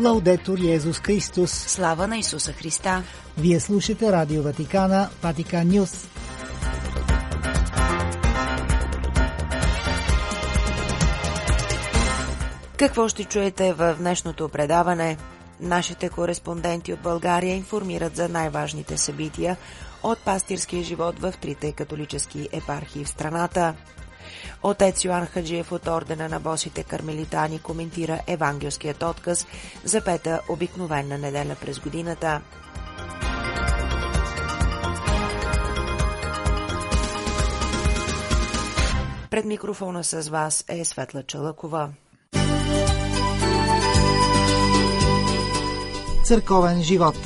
Лаудетор Йезус Христос. Слава на Исуса Христа. Вие слушате Радио Ватикана, Ватикан Нюс. Какво ще чуете в днешното предаване? Нашите кореспонденти от България информират за най-важните събития от пастирския живот в трите католически епархии в страната. Отец Йоан Хаджиев от Ордена на босите кармелитани коментира евангелският отказ за пета обикновена неделя през годината. Пред микрофона с вас е Светла Чалъкова. Църковен живот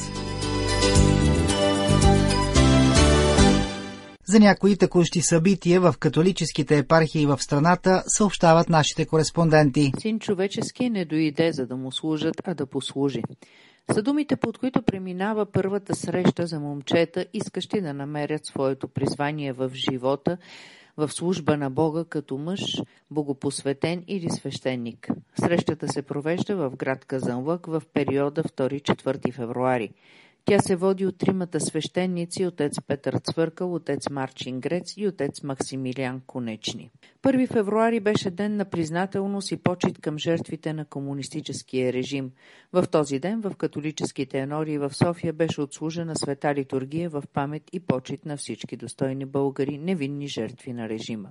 За някои текущи събития в католическите епархии в страната съобщават нашите кореспонденти. Син човечески не дойде за да му служат, а да послужи. Са думите, под които преминава първата среща за момчета, искащи да намерят своето призвание в живота, в служба на Бога като мъж, богопосветен или свещеник. Срещата се провежда в град Казанлък в периода 2-4 февруари. Тя се води от тримата свещеници, отец Петър Цвъркал, отец Марчин Грец и отец Максимилиан Конечни. 1 февруари беше ден на признателност и почет към жертвите на комунистическия режим. В този ден в католическите енории в София беше отслужена света литургия в памет и почет на всички достойни българи, невинни жертви на режима.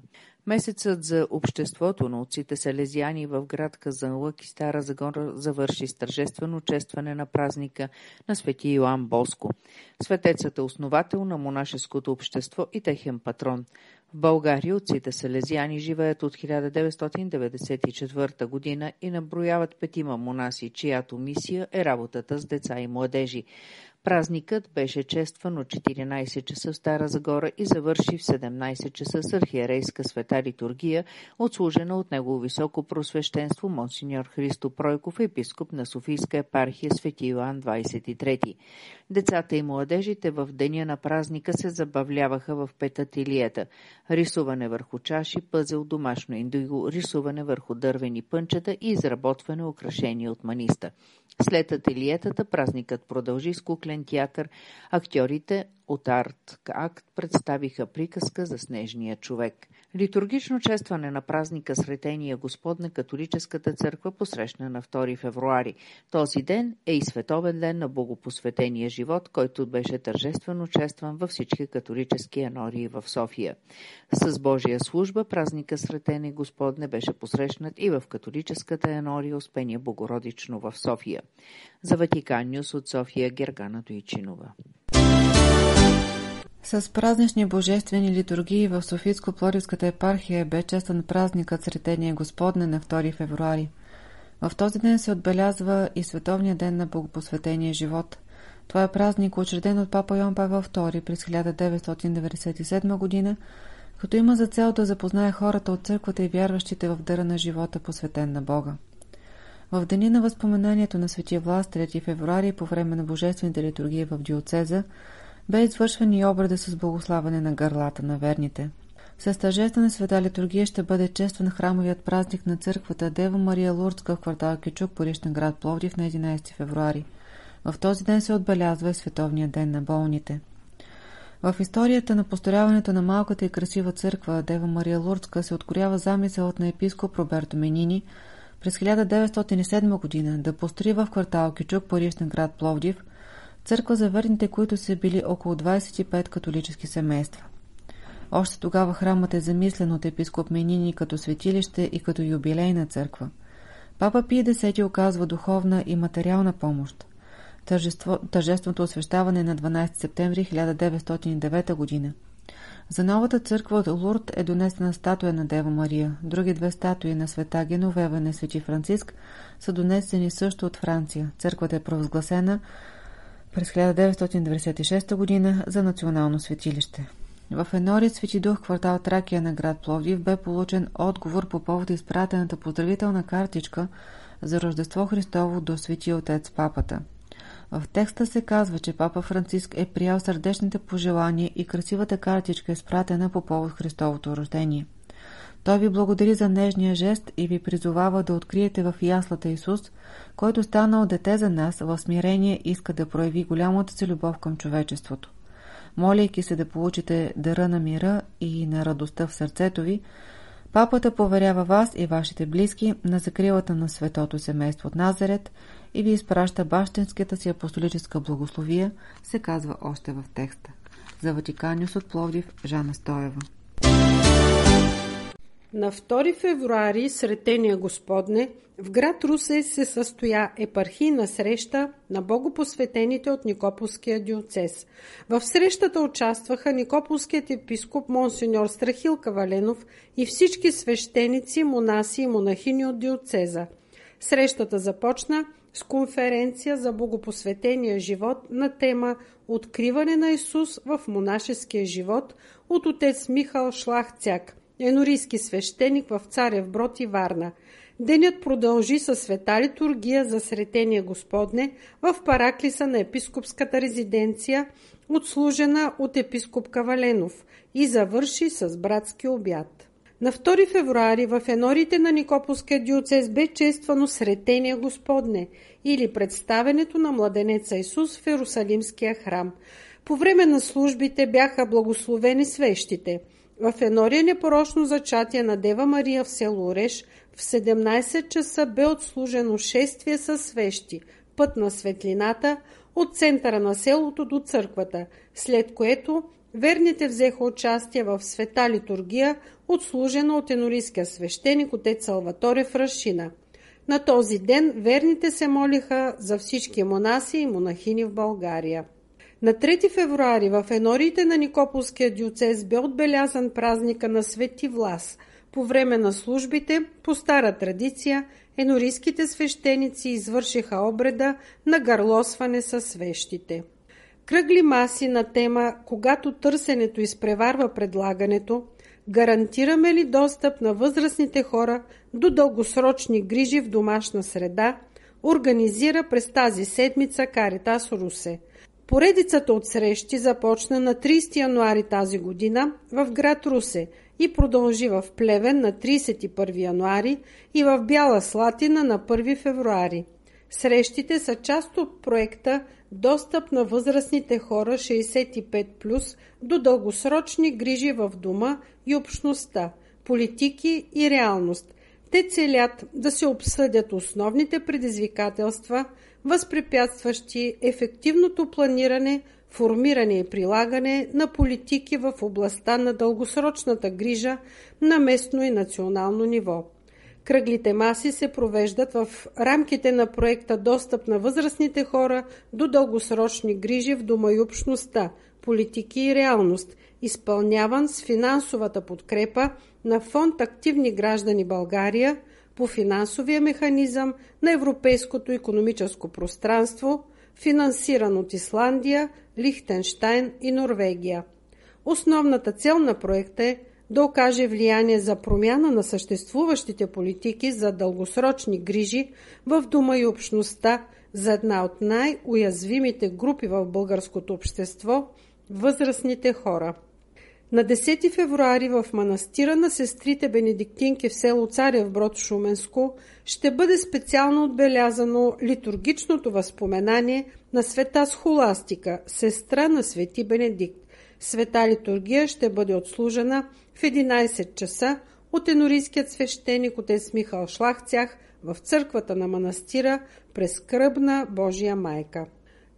Месецът за обществото на отците селезияни в град Казанлък и Стара Загора завърши с тържествено честване на празника на свети Йоан Боско. Светецът е основател на монашеското общество и техен патрон. В България отците селезияни живеят от 1994 година и наброяват петима монаси, чиято мисия е работата с деца и младежи. Празникът беше честван от 14 часа в Стара Загора и завърши в 17 часа с архиерейска света литургия, отслужена от него високо просвещенство монсеньор Христо Пройков, епископ на Софийска епархия Свети Йоан 23. Децата и младежите в деня на празника се забавляваха в петателиета. Рисуване върху чаши, пъзел, домашно индиго, рисуване върху дървени пънчета и изработване украшения от маниста. След ателиетата празникът продължи с куклен театър. Актьорите от Арт Акт представиха приказка за снежния човек. Литургично честване на празника Сретения Господ на католическата църква посрещна на 2 февруари. Този ден е и световен ден на богопосветения живот, който беше тържествено честван във всички католически енории в София. С Божия служба празника Сретение Господне беше посрещнат и в католическата енория Успение Богородично в София. За Ватикан Нюс от София Гергана Дойчинова. С празнични божествени литургии в Софийско-Плодивската епархия бе честван празникът Сретение Господне на 2 февруари. В този ден се отбелязва и Световния ден на Богопосветения живот. Това е празник, учреден от папа Йон Павел II през 1997 година, като има за цел да запознае хората от църквата и вярващите в дъра на живота, посветен на Бога. В деня на възпоменанието на Светия власт, 3 февруари, по време на божествените литургии в Диоцеза, бе извършван и обреда с благославане на гърлата на верните. С тържествена света литургия ще бъде честван храмовият празник на църквата Дева Мария Лурдска в квартал Кичук, порищен град Пловдив на 11 февруари. В този ден се отбелязва и Световния ден на болните. В историята на построяването на малката и красива църква Дева Мария Лурдска се откорява замисълът на епископ Роберто Менини през 1907 година да построи в квартал Кичук, порищен град Пловдив – църква за верните, които са били около 25 католически семейства. Още тогава храмът е замислен от епископ Менини като светилище и като юбилейна църква. Папа Пия X оказва духовна и материална помощ. Тържество, тържественото освещаване на 12 септември 1909 година. За новата църква от Лурд е донесена статуя на Дева Мария. Други две статуи на света Геновева на Свети Франциск са донесени също от Франция. Църквата е провъзгласена през 1996 г. за национално светилище. В Енория Свети Дух, квартал Тракия на град Пловдив, бе получен отговор по повод изпратената поздравителна картичка за Рождество Христово до Свети Отец Папата. В текста се казва, че Папа Франциск е приял сърдечните пожелания и красивата картичка е спратена по повод Христовото рождение. Той ви благодари за нежния жест и ви призовава да откриете в яслата Исус, който станал дете за нас, в смирение иска да прояви голямата си любов към човечеството. Моляйки се да получите дъра на мира и на радостта в сърцето ви, Папата поверява вас и вашите близки на закрилата на светото семейство от Назарет и ви изпраща бащинската си апостолическа благословия, се казва още в текста. За Ватиканиус от Пловдив, Жана Стоева. На 2 февруари Сретения Господне в град Русе се състоя епархийна среща на богопосветените от Никополския диоцес. В срещата участваха Никополският епископ Монсеньор Страхил Каваленов и всички свещеници, монаси и монахини от диоцеза. Срещата започна с конференция за богопосветения живот на тема Откриване на Исус в монашеския живот от отец Михал Шлахцяк – енорийски свещеник в Царев Брод и Варна. Денят продължи със света литургия за Сретение Господне в параклиса на епископската резиденция, отслужена от епископ Каваленов и завърши с братски обяд. На 2 февруари в енорите на Никополския диоцез бе чествано Сретение Господне или представенето на младенеца Исус в Иерусалимския храм. По време на службите бяха благословени свещите – в Енория непорочно зачатие на Дева Мария в село Ореш в 17 часа бе отслужено шествие със свещи, път на светлината, от центъра на селото до църквата, след което верните взеха участие в света литургия, отслужена от енорийския свещеник отец Салваторе в Рашина. На този ден верните се молиха за всички монаси и монахини в България. На 3 февруари в енориите на Никополския диоцез бе отбелязан празника на Свети Влас. По време на службите, по стара традиция, енорийските свещеници извършиха обреда на гърлосване със свещите. Кръгли маси на тема «Когато търсенето изпреварва предлагането», гарантираме ли достъп на възрастните хора до дългосрочни грижи в домашна среда, организира през тази седмица Каритас Русе – Поредицата от срещи започна на 30 януари тази година в град Русе и продължи в Плевен на 31 януари и в Бяла Слатина на 1 февруари. Срещите са част от проекта Достъп на възрастните хора 65+, до дългосрочни грижи в дома и общността, политики и реалност. Те целят да се обсъдят основните предизвикателства – възпрепятстващи ефективното планиране, формиране и прилагане на политики в областта на дългосрочната грижа на местно и национално ниво. Кръглите маси се провеждат в рамките на проекта Достъп на възрастните хора до дългосрочни грижи в дома и общността, политики и реалност, изпълняван с финансовата подкрепа на Фонд Активни граждани България – по финансовия механизъм на Европейското економическо пространство, финансиран от Исландия, Лихтенштайн и Норвегия. Основната цел на проекта е да окаже влияние за промяна на съществуващите политики за дългосрочни грижи в дома и общността за една от най-уязвимите групи в българското общество – възрастните хора. На 10 февруари в манастира на сестрите Бенедиктинки в село Царев Брод Шуменско ще бъде специално отбелязано литургичното възпоменание на света Схоластика, сестра на свети Бенедикт. Света литургия ще бъде отслужена в 11 часа от енорийският свещеник отец Михал Шлахцях в църквата на манастира през кръбна Божия майка.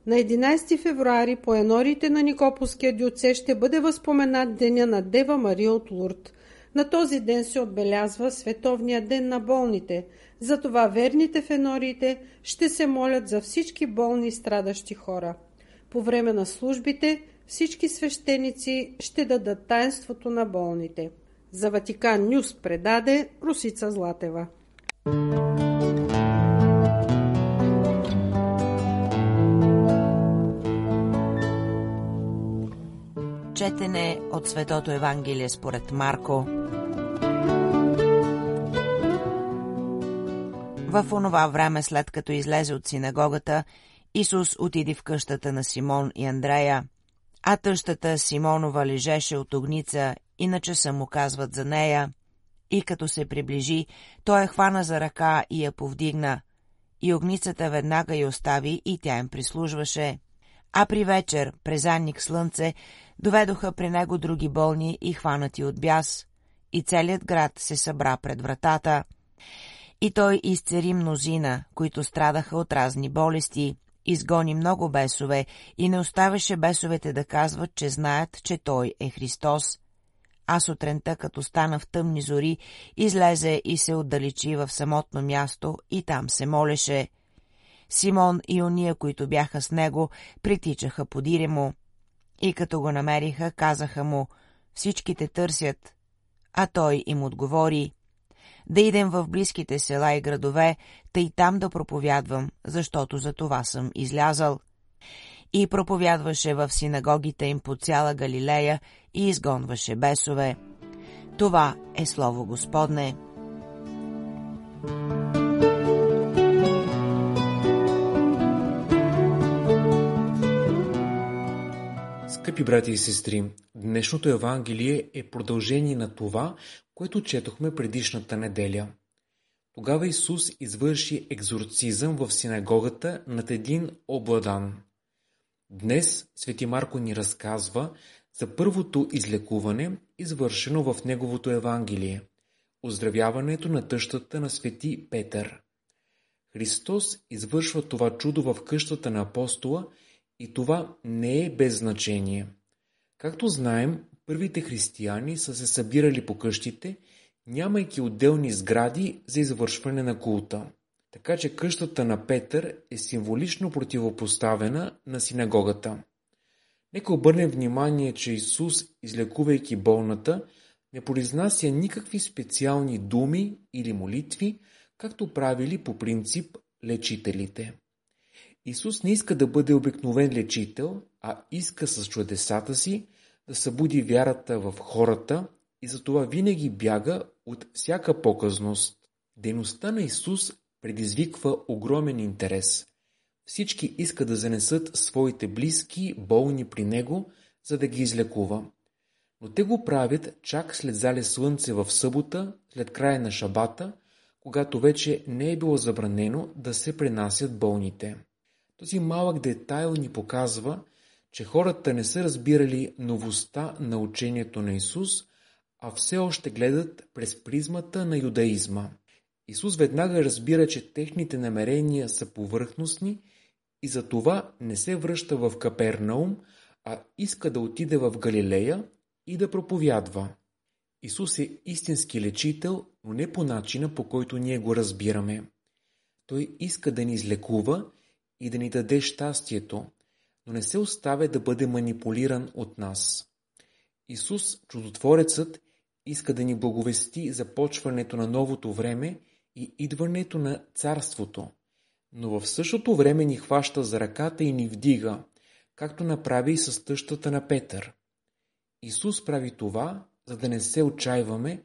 На 11 февруари по енорите на Никополския дюце ще бъде възпоменат деня на Дева Мария от Лурд. На този ден се отбелязва Световния ден на болните. Затова верните в енориите ще се молят за всички болни и страдащи хора. По време на службите всички свещеници ще дадат таинството на болните. За Ватикан Нюс предаде Русица Златева. Четене от Светото Евангелие според Марко. В онова време, след като излезе от синагогата, Исус отиди в къщата на Симон и Андрея, а тъщата Симонова лежеше от огница, иначе са му казват за нея. И като се приближи, той я хвана за ръка и я повдигна. И огницата веднага я остави и тя им прислужваше. А при вечер, през анник слънце, доведоха при него други болни и хванати от бяс. И целият град се събра пред вратата. И той изцери мнозина, които страдаха от разни болести, изгони много бесове и не оставяше бесовете да казват, че знаят, че той е Христос. А сутринта, като стана в тъмни зори, излезе и се отдалечи в самотно място и там се молеше. Симон и ония, които бяха с него, притичаха подире му. И като го намериха, казаха му, всичките търсят. А той им отговори, да идем в близките села и градове, тъй там да проповядвам, защото за това съм излязал. И проповядваше в синагогите им по цяла Галилея и изгонваше бесове. Това е Слово Господне. Скъпи брати и сестри, днешното Евангелие е продължение на това, което четохме предишната неделя. Тогава Исус извърши екзорцизъм в синагогата над един обладан. Днес Свети Марко ни разказва за първото излекуване, извършено в неговото Евангелие – оздравяването на тъщата на Свети Петър. Христос извършва това чудо в къщата на апостола и това не е без значение. Както знаем, първите християни са се събирали по къщите, нямайки отделни сгради за извършване на култа. Така че къщата на Петър е символично противопоставена на синагогата. Нека обърнем внимание, че Исус, излекувайки болната, не произнася никакви специални думи или молитви, както правили по принцип лечителите. Исус не иска да бъде обикновен лечител, а иска с чудесата си да събуди вярата в хората и затова винаги бяга от всяка показност. Дейността на Исус предизвиква огромен интерес. Всички искат да занесат своите близки, болни при Него, за да ги излекува. Но те го правят чак след зале слънце в събота, след края на шабата, когато вече не е било забранено да се пренасят болните. Този малък детайл ни показва, че хората не са разбирали новостта на учението на Исус, а все още гледат през призмата на юдаизма. Исус веднага разбира, че техните намерения са повърхностни и за това не се връща в Капернаум, а иска да отиде в Галилея и да проповядва. Исус е истински лечител, но не по начина, по който ние го разбираме. Той иска да ни излекува и да ни даде щастието, но не се оставя да бъде манипулиран от нас. Исус, чудотворецът, иска да ни благовести започването на новото време и идването на царството, но в същото време ни хваща за ръката и ни вдига, както направи и с тъщата на Петър. Исус прави това, за да не се отчаиваме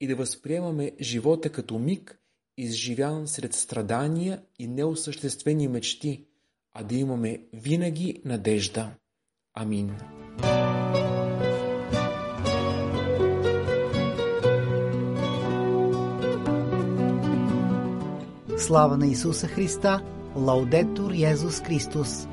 и да възприемаме живота като миг, изживян сред страдания и неосъществени мечти, а да имаме винаги надежда. Амин. Слава на Исуса Христа! Лаудетур Йезус Христос!